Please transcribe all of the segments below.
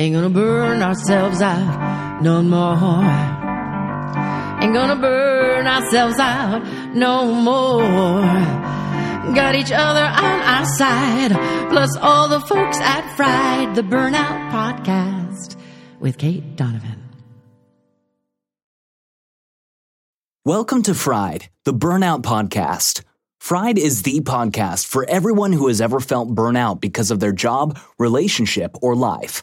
Ain't gonna burn ourselves out no more. Ain't gonna burn ourselves out no more. Got each other on our side, plus all the folks at Fried, the Burnout Podcast with Cait Donovan. Welcome to Fried, the Burnout Podcast. Fried is the podcast for everyone who has ever felt burnout because of their job, relationship, or life.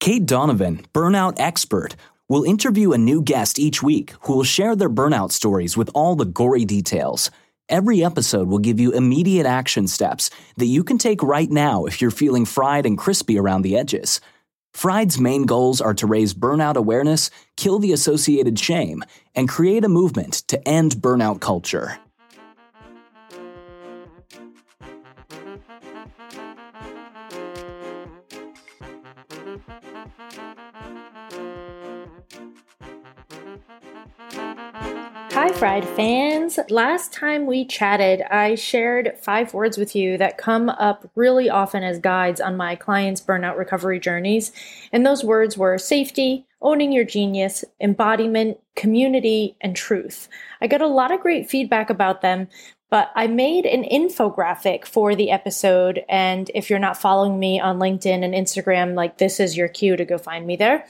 Cait Donovan, burnout expert, will interview a new guest each week who will share their burnout stories with all the gory details. Every episode will give you immediate action steps that you can take right now if you're feeling fried and crispy around the edges. Fried's main goals are to raise burnout awareness, kill the associated shame, and create a movement to end burnout culture. Hi, Fried fans. Last time we chatted, I shared five words with you that come up really often as guides on my clients' burnout recovery journeys. And those words were safety, owning your genius, embodiment, community, and truth. I got a lot of great feedback about them, but I made an infographic for the episode. And if you're not following me on LinkedIn and Instagram, like this is your cue to go find me there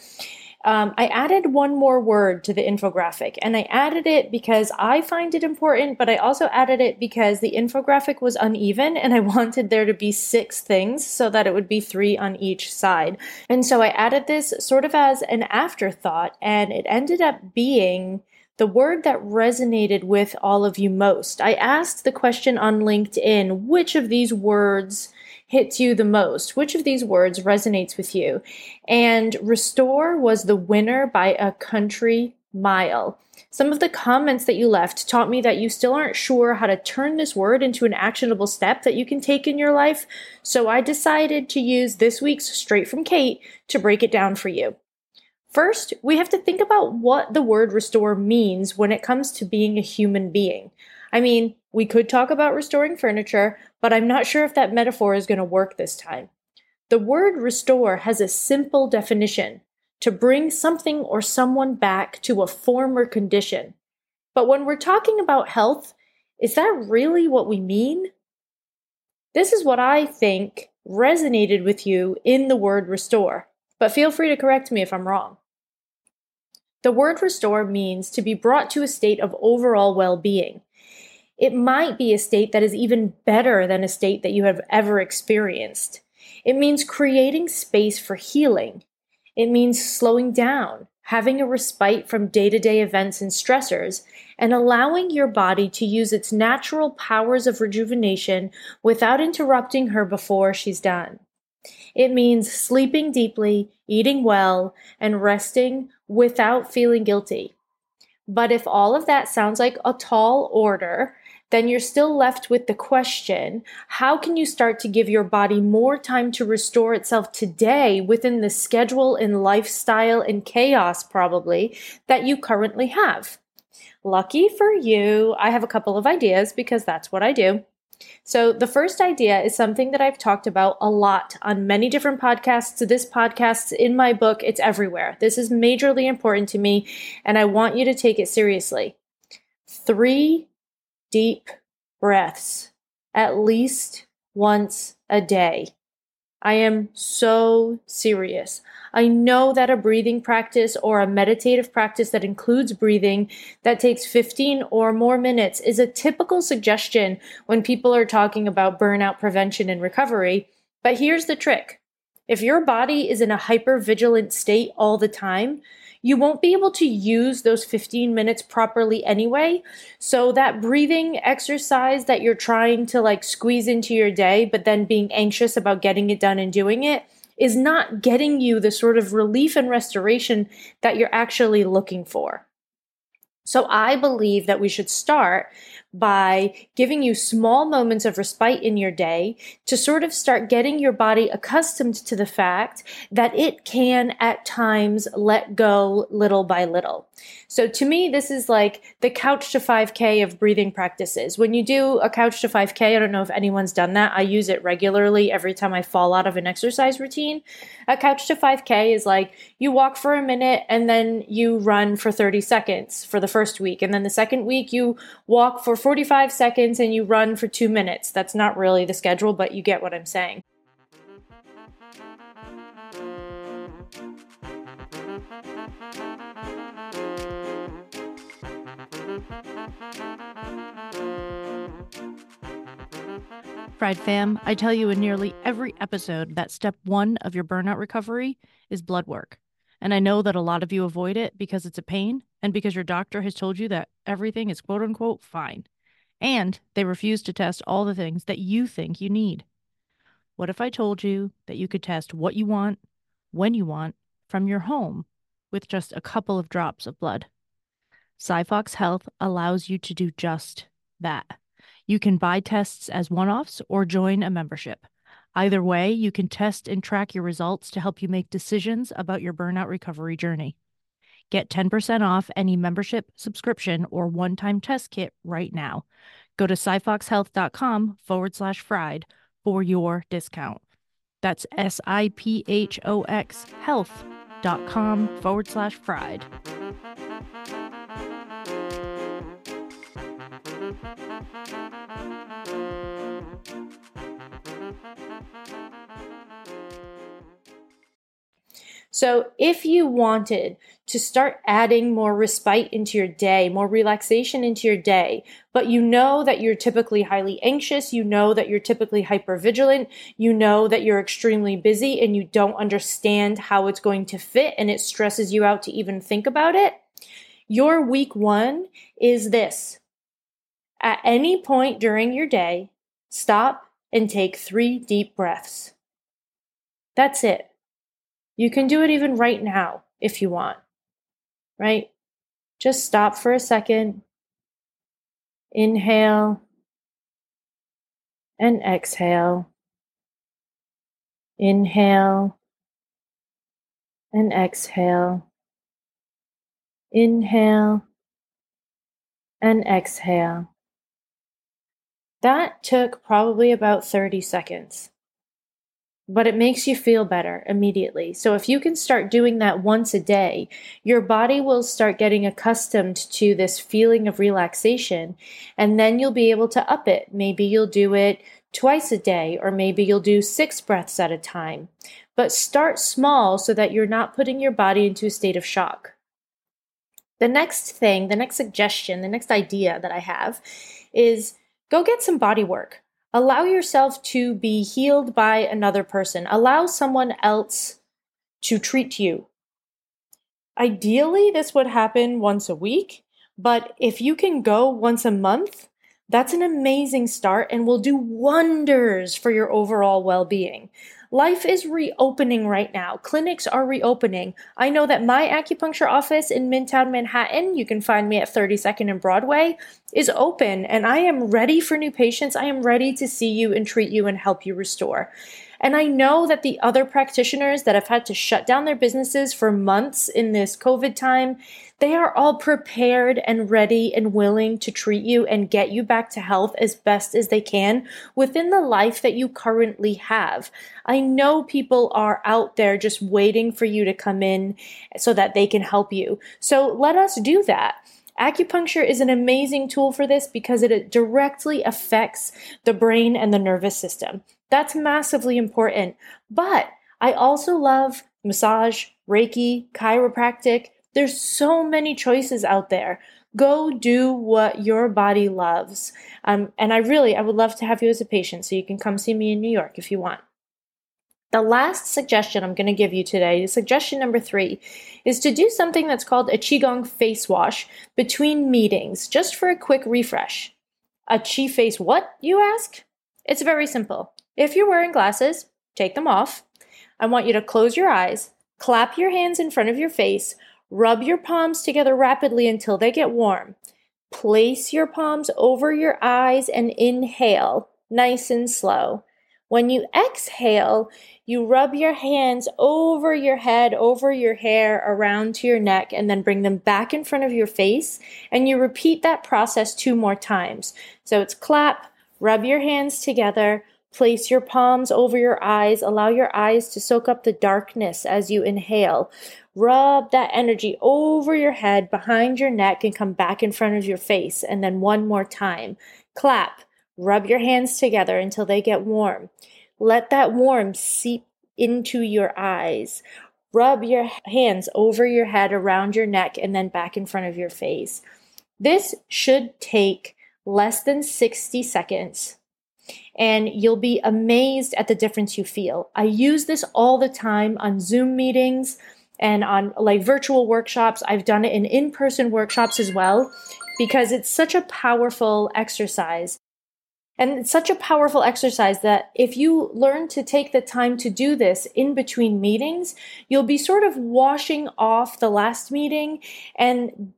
um, I added one more word to the infographic, and I added it because I find it important, but I also added it because the infographic was uneven and I wanted there to be six things so that it would be three on each side. And so I added this sort of as an afterthought, and it ended up being the word that resonated with all of you most. I asked the question on LinkedIn which of these words hits you the most? Which of these words resonates with you? And restore was the winner by a country mile. Some of the comments that you left taught me that you still aren't sure how to turn this word into an actionable step that you can take in your life. So I decided to use this week's Straight from Cait to break it down for you. First, we have to think about what the word restore means when it comes to being a human being. I mean, we could talk about restoring furniture, but I'm not sure if that metaphor is going to work this time. The word restore has a simple definition to bring something or someone back to a former condition. But when we're talking about health, is that really what we mean? This is what I think resonated with you in the word restore, but feel free to correct me if I'm wrong. The word restore means to be brought to a state of overall well being. It might be a state that is even better than a state that you have ever experienced. It means creating space for healing. It means slowing down, having a respite from day to day events and stressors, and allowing your body to use its natural powers of rejuvenation without interrupting her before she's done. It means sleeping deeply, eating well, and resting without feeling guilty. But if all of that sounds like a tall order, then you're still left with the question how can you start to give your body more time to restore itself today within the schedule and lifestyle and chaos, probably, that you currently have? Lucky for you, I have a couple of ideas because that's what I do. So, the first idea is something that I've talked about a lot on many different podcasts. This podcast, in my book, it's everywhere. This is majorly important to me, and I want you to take it seriously. Three deep breaths at least once a day. I am so serious. I know that a breathing practice or a meditative practice that includes breathing that takes 15 or more minutes is a typical suggestion when people are talking about burnout prevention and recovery. But here's the trick if your body is in a hyper vigilant state all the time, you won't be able to use those 15 minutes properly anyway. So that breathing exercise that you're trying to like squeeze into your day, but then being anxious about getting it done and doing it is not getting you the sort of relief and restoration that you're actually looking for. So I believe that we should start by giving you small moments of respite in your day to sort of start getting your body accustomed to the fact that it can at times let go little by little. So to me, this is like the couch to 5K of breathing practices. When you do a couch to 5K, I don't know if anyone's done that. I use it regularly every time I fall out of an exercise routine. A couch to 5K is like you walk for a minute and then you run for 30 seconds for the first week. And then the second week, you walk for 45 seconds and you run for two minutes. That's not really the schedule, but you get what I'm saying. Fried fam, I tell you in nearly every episode that step one of your burnout recovery is blood work. And I know that a lot of you avoid it because it's a pain and because your doctor has told you that everything is quote unquote fine. And they refuse to test all the things that you think you need. What if I told you that you could test what you want, when you want, from your home with just a couple of drops of blood? SiPhox Health allows you to do just that. You can buy tests as one offs or join a membership. Either way, you can test and track your results to help you make decisions about your burnout recovery journey. Get 10% off any membership, subscription, or one time test kit right now. Go to siphoxhealth.com forward slash fried for your discount. That's S I P H O X health.com forward slash fried. So, if you wanted to start adding more respite into your day, more relaxation into your day, but you know that you're typically highly anxious, you know that you're typically hypervigilant, you know that you're extremely busy and you don't understand how it's going to fit and it stresses you out to even think about it, your week one is this. At any point during your day, stop and take three deep breaths. That's it. You can do it even right now if you want, right? Just stop for a second, inhale, and exhale. Inhale and exhale. Inhale and exhale. That took probably about 30 seconds but it makes you feel better immediately. So if you can start doing that once a day, your body will start getting accustomed to this feeling of relaxation, and then you'll be able to up it. Maybe you'll do it twice a day, or maybe you'll do six breaths at a time. But start small so that you're not putting your body into a state of shock. The next thing, the next suggestion, the next idea that I have is go get some body work. Allow yourself to be healed by another person. Allow someone else to treat you. Ideally, this would happen once a week, but if you can go once a month, that's an amazing start and will do wonders for your overall well being. Life is reopening right now. Clinics are reopening. I know that my acupuncture office in Midtown Manhattan, you can find me at 32nd and Broadway, is open and I am ready for new patients. I am ready to see you and treat you and help you restore. And I know that the other practitioners that have had to shut down their businesses for months in this COVID time, they are all prepared and ready and willing to treat you and get you back to health as best as they can within the life that you currently have. I know people are out there just waiting for you to come in so that they can help you. So let us do that. Acupuncture is an amazing tool for this because it directly affects the brain and the nervous system. That's massively important. But I also love massage, Reiki, chiropractic. There's so many choices out there. Go do what your body loves. Um, and I really, I would love to have you as a patient so you can come see me in New York if you want. The last suggestion I'm going to give you today, suggestion number three, is to do something that's called a Qigong face wash between meetings, just for a quick refresh. A Qi face what, you ask? It's very simple. If you're wearing glasses, take them off. I want you to close your eyes, clap your hands in front of your face, rub your palms together rapidly until they get warm. Place your palms over your eyes and inhale, nice and slow. When you exhale, you rub your hands over your head, over your hair, around to your neck, and then bring them back in front of your face. And you repeat that process two more times. So it's clap, rub your hands together, place your palms over your eyes, allow your eyes to soak up the darkness as you inhale. Rub that energy over your head, behind your neck, and come back in front of your face. And then one more time. Clap. Rub your hands together until they get warm. Let that warmth seep into your eyes. Rub your hands over your head, around your neck, and then back in front of your face. This should take less than 60 seconds and you'll be amazed at the difference you feel. I use this all the time on Zoom meetings and on like virtual workshops. I've done it in in person workshops as well because it's such a powerful exercise. And it's such a powerful exercise that if you learn to take the time to do this in between meetings, you'll be sort of washing off the last meeting and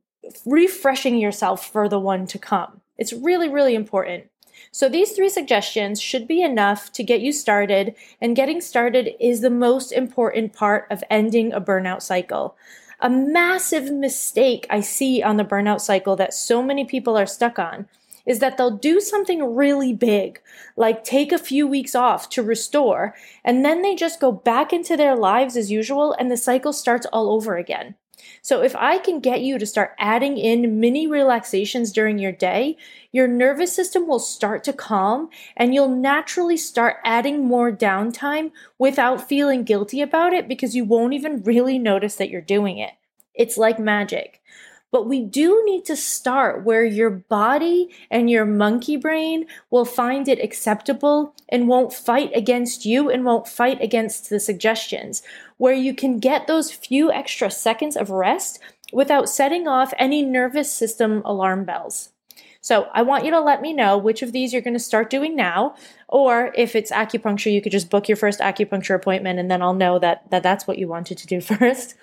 refreshing yourself for the one to come. It's really, really important. So these three suggestions should be enough to get you started, and getting started is the most important part of ending a burnout cycle. A massive mistake I see on the burnout cycle that so many people are stuck on is that they'll do something really big, like take a few weeks off to restore, and then they just go back into their lives as usual and the cycle starts all over again. So, if I can get you to start adding in mini relaxations during your day, your nervous system will start to calm and you'll naturally start adding more downtime without feeling guilty about it because you won't even really notice that you're doing it. It's like magic. But we do need to start where your body and your monkey brain will find it acceptable and won't fight against you and won't fight against the suggestions, where you can get those few extra seconds of rest without setting off any nervous system alarm bells. So I want you to let me know which of these you're going to start doing now, or if it's acupuncture, you could just book your first acupuncture appointment, and then I'll know that, that that's what you wanted to do first.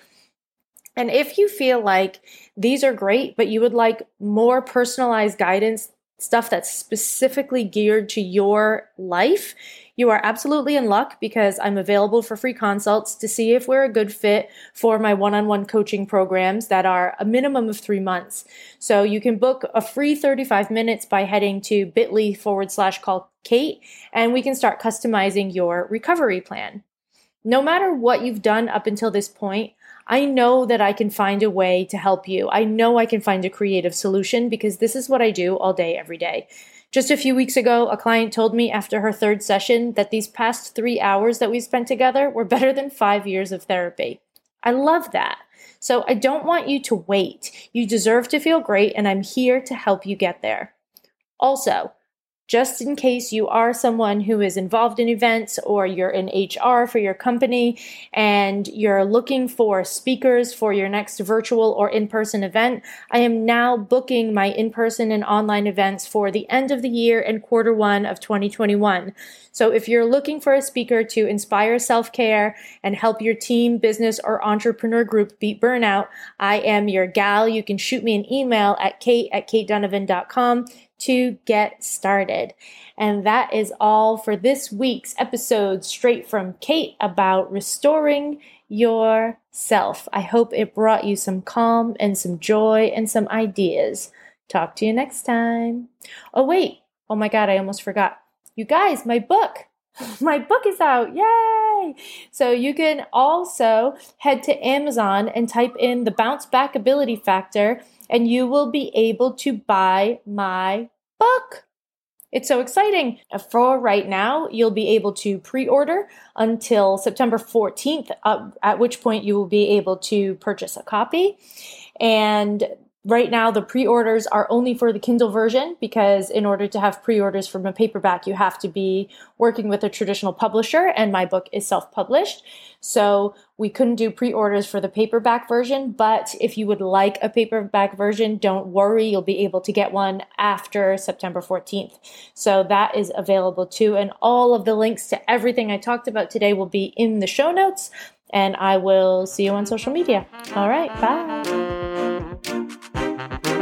And if you feel like these are great, but you would like more personalized guidance, stuff that's specifically geared to your life, you are absolutely in luck because I'm available for free consults to see if we're a good fit for my one on one coaching programs that are a minimum of three months. So you can book a free 35 minutes by heading to bit.ly forward slash call Cait, and we can start customizing your recovery plan. No matter what you've done up until this point, I know that I can find a way to help you. I know I can find a creative solution because this is what I do all day, every day. Just a few weeks ago, a client told me after her third session that these past three hours that we spent together were better than five years of therapy. I love that. So I don't want you to wait. You deserve to feel great, and I'm here to help you get there. Also, just in case you are someone who is involved in events or you're in HR for your company and you're looking for speakers for your next virtual or in person event, I am now booking my in person and online events for the end of the year and quarter one of 2021. So if you're looking for a speaker to inspire self care and help your team, business, or entrepreneur group beat burnout, I am your gal. You can shoot me an email at cait at caitdonovan.com to get started. And that is all for this week's episode, straight from Cait about restoring yourself. I hope it brought you some calm and some joy and some ideas. Talk to you next time. Oh, wait. Oh my God, I almost forgot. You guys, my book. My book is out. Yay! So you can also head to Amazon and type in the bounce back ability factor and you will be able to buy my book. It's so exciting. For right now, you'll be able to pre order until September 14th, uh, at which point you will be able to purchase a copy. And Right now, the pre orders are only for the Kindle version because, in order to have pre orders from a paperback, you have to be working with a traditional publisher, and my book is self published. So, we couldn't do pre orders for the paperback version. But if you would like a paperback version, don't worry, you'll be able to get one after September 14th. So, that is available too. And all of the links to everything I talked about today will be in the show notes. And I will see you on social media. All right, bye.